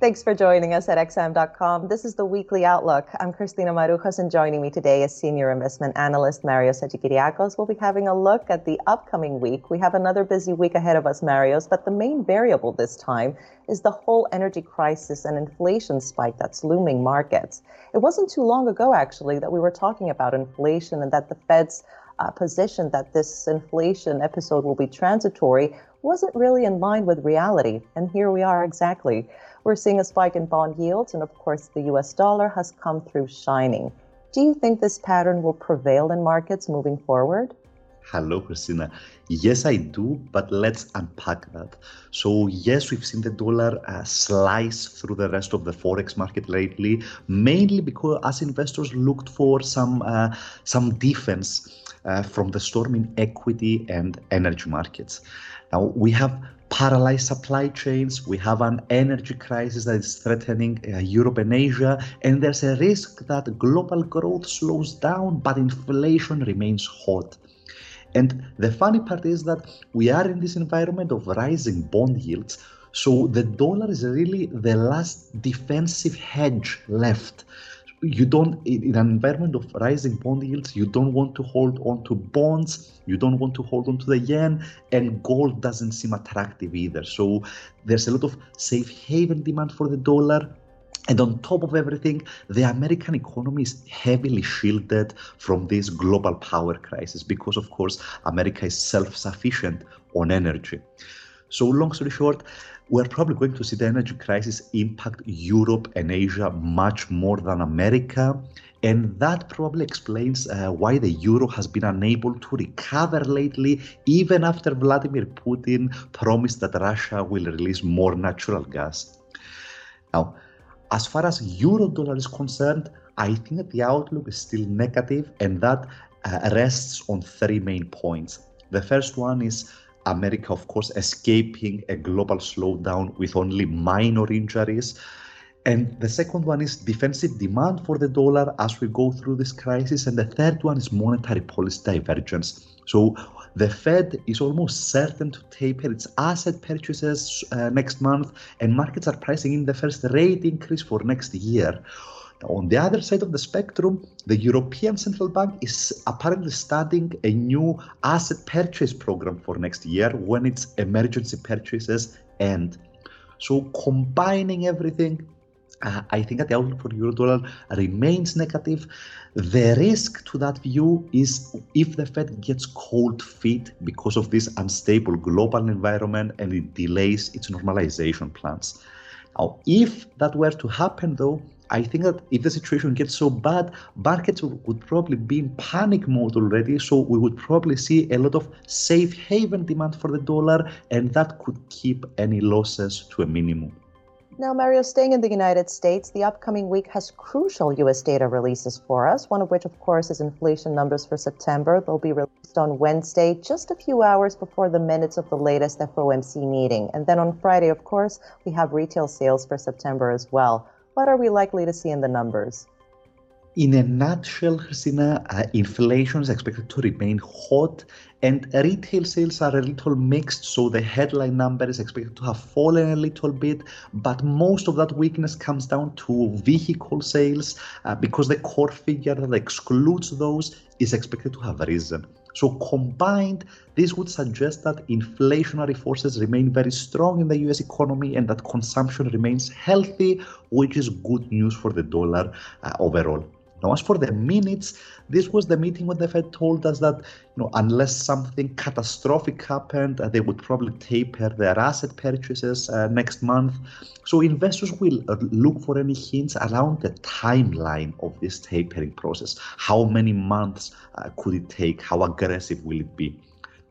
Thanks for joining us at XM.com. This is the Weekly Outlook. I'm Christina Marujos, and joining me today is Senior Investment Analyst Mario Hadjikyriacos. We'll be having a look at the upcoming week. We have another busy week ahead of us, Marios, but the main variable this time is the whole energy crisis and inflation spike that's looming markets. It wasn't too long ago, actually, that we were talking about inflation and that the Fed's uh, position that this inflation episode will be transitory wasn't really in line with reality. And here we are exactly. We're seeing a spike in bond yields, and of course, the US dollar has come through shining. Do you think this pattern will prevail in markets moving forward? Hello, Christina. Yes, I do, but let's unpack that. So, yes, we've seen the dollar uh, slice through the rest of the forex market lately, mainly because as investors looked for some uh, some defense uh, from the storm in equity and energy markets. Now we have paralyzed supply chains. We have an energy crisis that is threatening uh, Europe and Asia, and there's a risk that global growth slows down, but inflation remains hot. And the funny part is that we are in this environment of rising bond yields. So the dollar is really the last defensive hedge left you don't in an environment of rising bond yields you don't want to hold on to bonds you don't want to hold on to the yen and gold doesn't seem attractive either so there's a lot of safe haven demand for the dollar and on top of everything, the American economy is heavily shielded from this global power crisis because, of course, America is self sufficient on energy. So, long story short, we're probably going to see the energy crisis impact Europe and Asia much more than America. And that probably explains uh, why the euro has been unable to recover lately, even after Vladimir Putin promised that Russia will release more natural gas. Now, as far as euro dollar is concerned, I think the outlook is still negative, and that uh, rests on three main points. The first one is America, of course, escaping a global slowdown with only minor injuries. And the second one is defensive demand for the dollar as we go through this crisis. And the third one is monetary policy divergence. So the Fed is almost certain to taper its asset purchases uh, next month, and markets are pricing in the first rate increase for next year. On the other side of the spectrum, the European Central Bank is apparently studying a new asset purchase program for next year when its emergency purchases end. So, combining everything, uh, I think that the outlook for euro dollar remains negative. The risk to that view is if the Fed gets cold feet because of this unstable global environment and it delays its normalization plans. Now, if that were to happen, though, I think that if the situation gets so bad, markets would probably be in panic mode already. So we would probably see a lot of safe haven demand for the dollar, and that could keep any losses to a minimum. Now, Mario, staying in the United States, the upcoming week has crucial U.S. data releases for us, one of which, of course, is inflation numbers for September. They'll be released on Wednesday, just a few hours before the minutes of the latest FOMC meeting. And then on Friday, of course, we have retail sales for September as well. What are we likely to see in the numbers? In a nutshell, Christina, uh, inflation is expected to remain hot and retail sales are a little mixed. So the headline number is expected to have fallen a little bit, but most of that weakness comes down to vehicle sales uh, because the core figure that excludes those is expected to have risen. So combined, this would suggest that inflationary forces remain very strong in the US economy and that consumption remains healthy, which is good news for the dollar uh, overall. Now, as for the minutes, this was the meeting when the Fed told us that, you know, unless something catastrophic happened, uh, they would probably taper their asset purchases uh, next month. So investors will uh, look for any hints around the timeline of this tapering process. How many months uh, could it take? How aggressive will it be?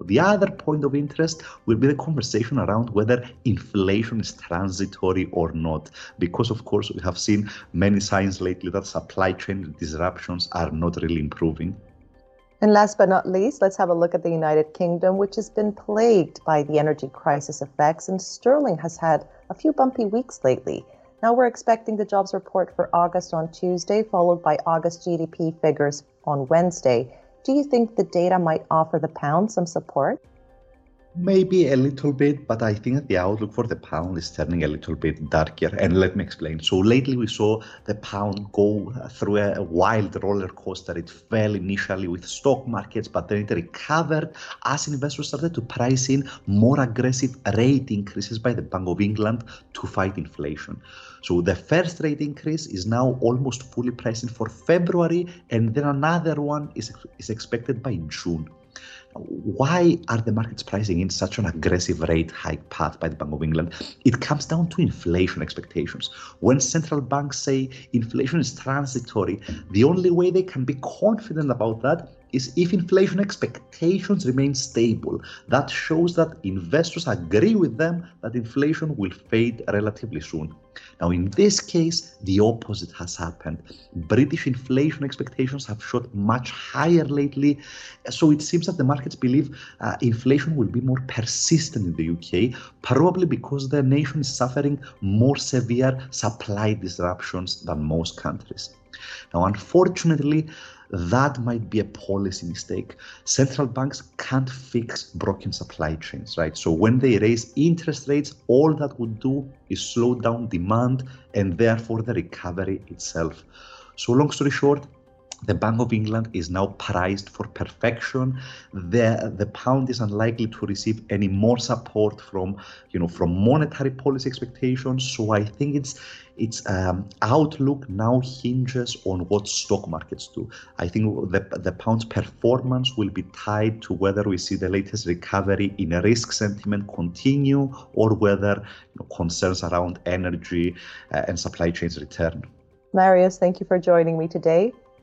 The other point of interest will be the conversation around whether inflation is transitory or not, because of course we have seen many signs lately that supply chain disruptions are not really improving. And last but not least, let's have a look at the United Kingdom, which has been plagued by the energy crisis effects, and sterling has had a few bumpy weeks lately. Now we're expecting the jobs report for August on Tuesday, followed by August GDP figures on Wednesday. Do you think the data might offer the pound some support? Maybe a little bit, but I think the outlook for the pound is turning a little bit darker. And let me explain. So lately we saw the pound go uh, through a wild roller coaster. It fell initially with stock markets, but then it recovered as investors started to price in more aggressive rate increases by the Bank of England to fight inflation. So the first rate increase is now almost fully priced in for February, and then another one is, is expected by June. Why are the markets pricing in such an aggressive rate hike path by the Bank of England? It comes down to inflation expectations. When central banks say inflation is transitory, the only way they can be confident about that is if inflation expectations remain stable. That shows that investors agree with them that inflation will fade relatively soon. Now, in this case, the opposite has happened. British inflation expectations have shot much higher lately. So it seems that the markets believe uh, inflation will be more persistent in the UK, probably because the nation is suffering more severe supply disruptions than most countries. Now, unfortunately, that might be a policy mistake. Central banks can't fix broken supply chains, right? So when they raise interest rates, all that would do is slow down demand and therefore the recovery itself. So, long story short, the Bank of England is now priced for perfection. The, the pound is unlikely to receive any more support from, you know, from monetary policy expectations. So I think its its um, outlook now hinges on what stock markets do. I think the the pound's performance will be tied to whether we see the latest recovery in risk sentiment continue or whether you know, concerns around energy uh, and supply chains return. Marios, thank you for joining me today.